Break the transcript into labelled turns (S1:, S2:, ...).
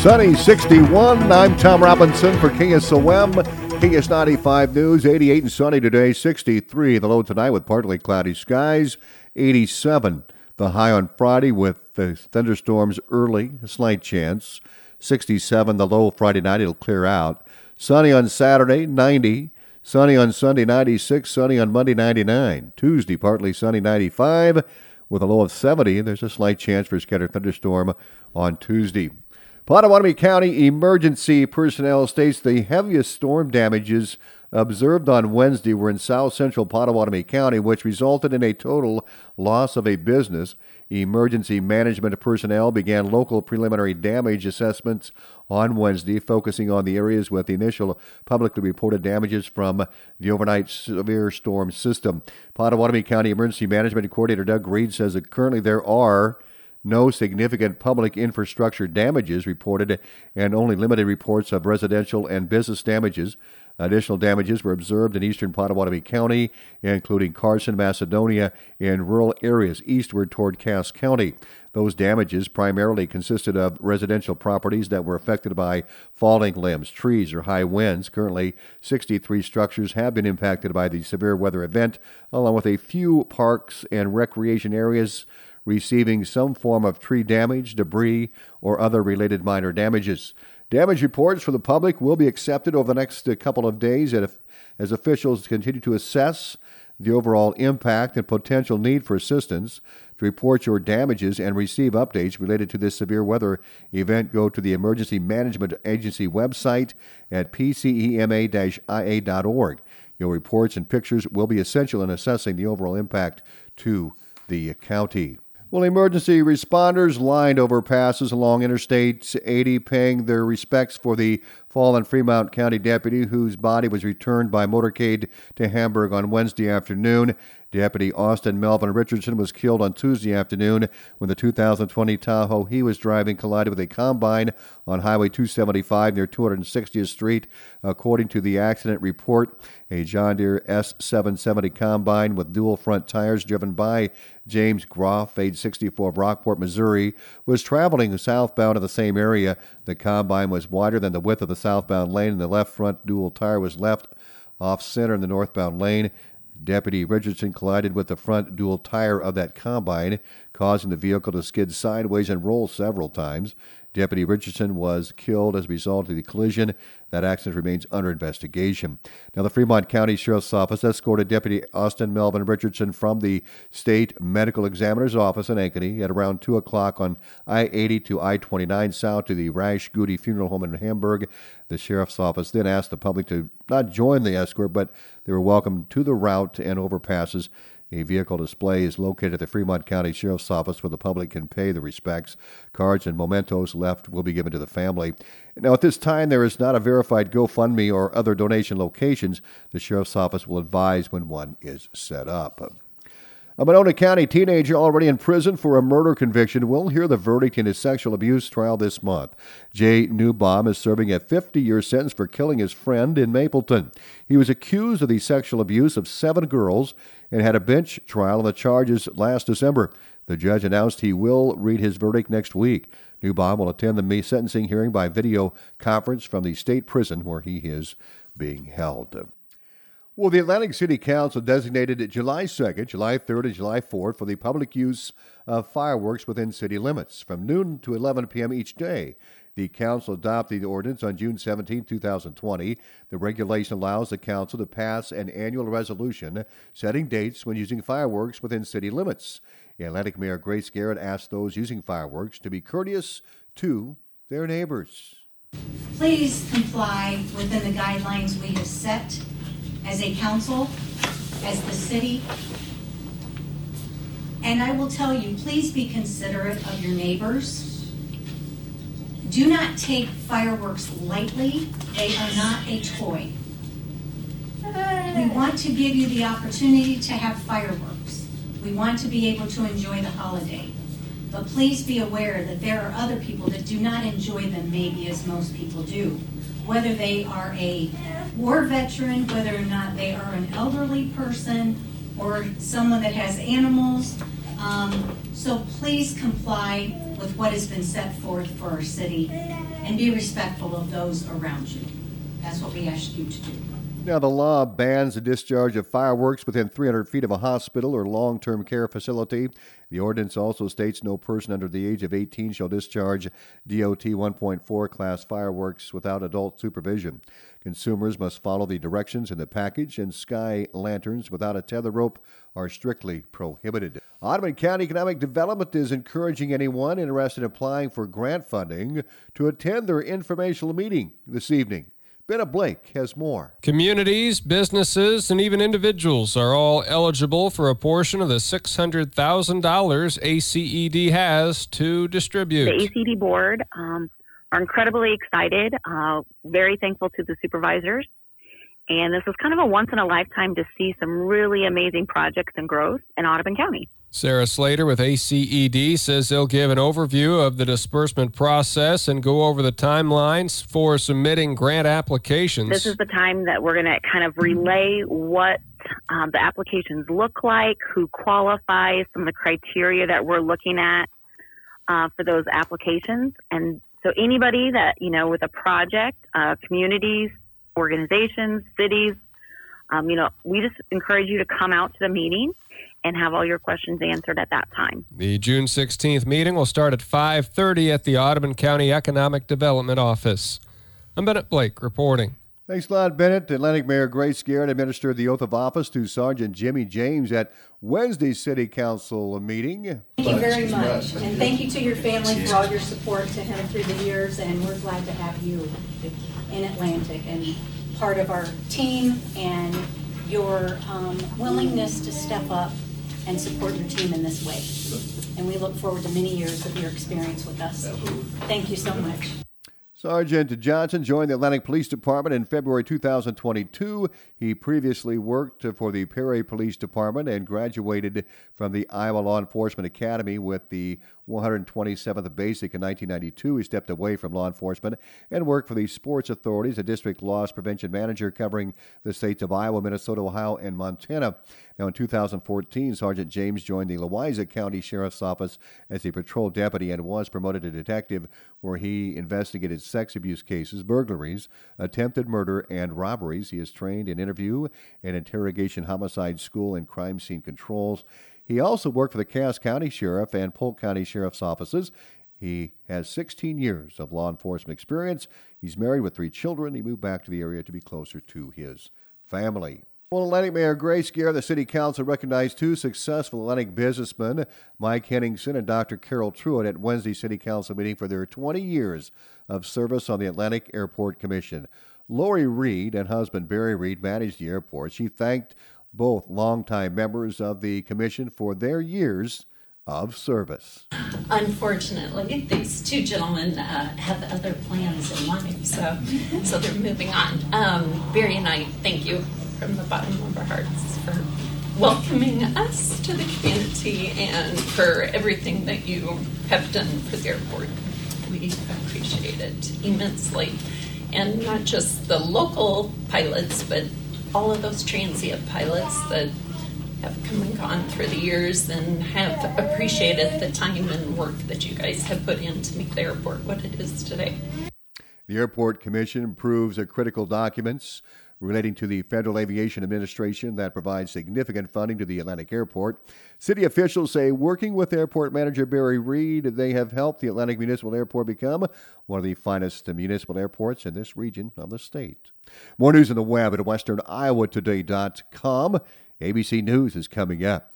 S1: Sunny 61. I'm Tom Robinson for KSOM. KS95 News, 88 and sunny today, 63 the low tonight with partly cloudy skies, 87 the high on Friday with the thunderstorms early, a slight chance, 67 the low Friday night, it'll clear out. Sunny on Saturday, 90. Sunny on Sunday, 96. Sunny on Monday, 99. Tuesday, partly sunny, 95 with a low of 70. There's a slight chance for scattered thunderstorm on Tuesday. Pottawattamie County emergency personnel states the heaviest storm damages observed on Wednesday were in south central Pottawattamie County, which resulted in a total loss of a business. Emergency management personnel began local preliminary damage assessments on Wednesday, focusing on the areas with the initial publicly reported damages from the overnight severe storm system. Pottawattamie County Emergency Management Coordinator Doug Reed says that currently there are no significant public infrastructure damages reported and only limited reports of residential and business damages. Additional damages were observed in eastern Pottawattamie County, including Carson, Macedonia, and rural areas eastward toward Cass County. Those damages primarily consisted of residential properties that were affected by falling limbs, trees, or high winds. Currently, 63 structures have been impacted by the severe weather event, along with a few parks and recreation areas receiving some form of tree damage, debris, or other related minor damages. Damage reports for the public will be accepted over the next uh, couple of days as officials continue to assess the overall impact and potential need for assistance. To report your damages and receive updates related to this severe weather event, go to the Emergency Management Agency website at pcema-ia.org. Your reports and pictures will be essential in assessing the overall impact to the county. Well, emergency responders lined overpasses along Interstate 80, paying their respects for the fallen Fremont County deputy whose body was returned by motorcade to Hamburg on Wednesday afternoon. Deputy Austin Melvin Richardson was killed on Tuesday afternoon when the 2020 Tahoe he was driving collided with a combine on Highway 275 near 260th Street. According to the accident report, a John Deere S770 combine with dual front tires driven by James Groff, age 64 of Rockport, Missouri, was traveling southbound in the same area. The combine was wider than the width of the southbound lane, and the left front dual tire was left off center in the northbound lane. Deputy Richardson collided with the front dual tire of that combine, causing the vehicle to skid sideways and roll several times. Deputy Richardson was killed as a result of the collision. That accident remains under investigation. Now, the Fremont County Sheriff's Office escorted Deputy Austin Melvin Richardson from the State Medical Examiner's Office in Ankeny at around 2 o'clock on I 80 to I 29 south to the Rash-Gude Funeral Home in Hamburg. The Sheriff's Office then asked the public to not join the escort, but they were welcomed to the route and overpasses a vehicle display is located at the Fremont County Sheriff's Office where the public can pay the respects. Cards and mementos left will be given to the family. Now, at this time, there is not a verified GoFundMe or other donation locations. The Sheriff's Office will advise when one is set up. A Monona County teenager already in prison for a murder conviction will hear the verdict in his sexual abuse trial this month. Jay Newbaum is serving a 50 year sentence for killing his friend in Mapleton. He was accused of the sexual abuse of seven girls and had a bench trial on the charges last December. The judge announced he will read his verdict next week. Newbaum will attend the sentencing hearing by video conference from the state prison where he is being held. Well, the Atlantic City Council designated July 2nd, July 3rd, and July 4th for the public use of fireworks within city limits from noon to 11 p.m. each day. The council adopted the ordinance on June 17, 2020. The regulation allows the council to pass an annual resolution setting dates when using fireworks within city limits. Atlantic Mayor Grace Garrett asked those using fireworks to be courteous to their neighbors.
S2: Please comply within the guidelines we have set as a council, as the city. And I will tell you, please be considerate of your neighbors. Do not take fireworks lightly. They are not a toy. We want to give you the opportunity to have fireworks. We want to be able to enjoy the holiday. But please be aware that there are other people that do not enjoy them maybe as most people do whether they are a war veteran, whether or not they are an elderly person, or someone that has animals. Um, so please comply with what has been set forth for our city and be respectful of those around you. That's what we ask you to do.
S1: Now, the law bans the discharge of fireworks within 300 feet of a hospital or long term care facility. The ordinance also states no person under the age of 18 shall discharge DOT 1.4 class fireworks without adult supervision. Consumers must follow the directions in the package, and sky lanterns without a tether rope are strictly prohibited. Audubon County Economic Development is encouraging anyone interested in applying for grant funding to attend their informational meeting this evening. Bennett Blake has more.
S3: Communities, businesses, and even individuals are all eligible for a portion of the $600,000 ACED has to distribute.
S4: The ACED board um, are incredibly excited, uh, very thankful to the supervisors. And this is kind of a once in a lifetime to see some really amazing projects and growth in Audubon County.
S3: Sarah Slater with ACED says they'll give an overview of the disbursement process and go over the timelines for submitting grant applications.
S4: This is the time that we're going to kind of relay what um, the applications look like, who qualifies, some of the criteria that we're looking at uh, for those applications. And so anybody that, you know, with a project, uh, communities, organizations, cities, um, you know, we just encourage you to come out to the meeting and have all your questions answered at that time.
S3: The June 16th meeting will start at 5:30 at the Audubon County Economic Development Office. I'm Bennett Blake reporting.
S1: Thanks a lot, Bennett. Atlantic Mayor Grace Garrett administered the oath of office to Sergeant Jimmy James at Wednesday's City Council meeting.
S2: Thank you very much. And thank you to your family for all your support to him through the years. And we're glad to have you in Atlantic and part of our team and your um, willingness to step up and support your team in this way. And we look forward to many years of your experience with us. Thank you so much.
S1: Sergeant Johnson joined the Atlantic Police Department in February 2022. He previously worked for the Perry Police Department and graduated from the Iowa Law Enforcement Academy with the 127th Basic in 1992. He stepped away from law enforcement and worked for the Sports Authorities, a district loss prevention manager covering the states of Iowa, Minnesota, Ohio, and Montana. Now, in 2014, Sergeant James joined the Louisa County Sheriff's Office as a patrol deputy and was promoted to detective, where he investigated sex abuse cases, burglaries, attempted murder, and robberies. He is trained in interview and interrogation homicide school and crime scene controls. He also worked for the Cass County Sheriff and Polk County Sheriff's offices. He has 16 years of law enforcement experience. He's married with three children. He moved back to the area to be closer to his family. Well, Atlantic Mayor Grace Garrett, the City Council recognized two successful Atlantic businessmen, Mike Henningsen and Dr. Carol Truitt, at Wednesday City Council meeting for their 20 years of service on the Atlantic Airport Commission. Lori Reed and husband Barry Reed managed the airport. She thanked both longtime members of the commission for their years of service.
S5: Unfortunately, these two gentlemen uh, have other plans in life, so so they're moving on. Um, Barry and I thank you from the bottom of our hearts for welcoming us to the community and for everything that you have done for the airport. We appreciate it immensely. And not just the local pilots, but all of those transient pilots that have come and gone through the years and have appreciated the time and work that you guys have put in to make the airport what it is today.
S1: The Airport Commission approves a critical documents relating to the Federal Aviation Administration that provides significant funding to the Atlantic Airport. City officials say, working with airport manager Barry Reed, they have helped the Atlantic Municipal Airport become one of the finest municipal airports in this region of the state. More news on the web at westerniowatoday.com. ABC News is coming up.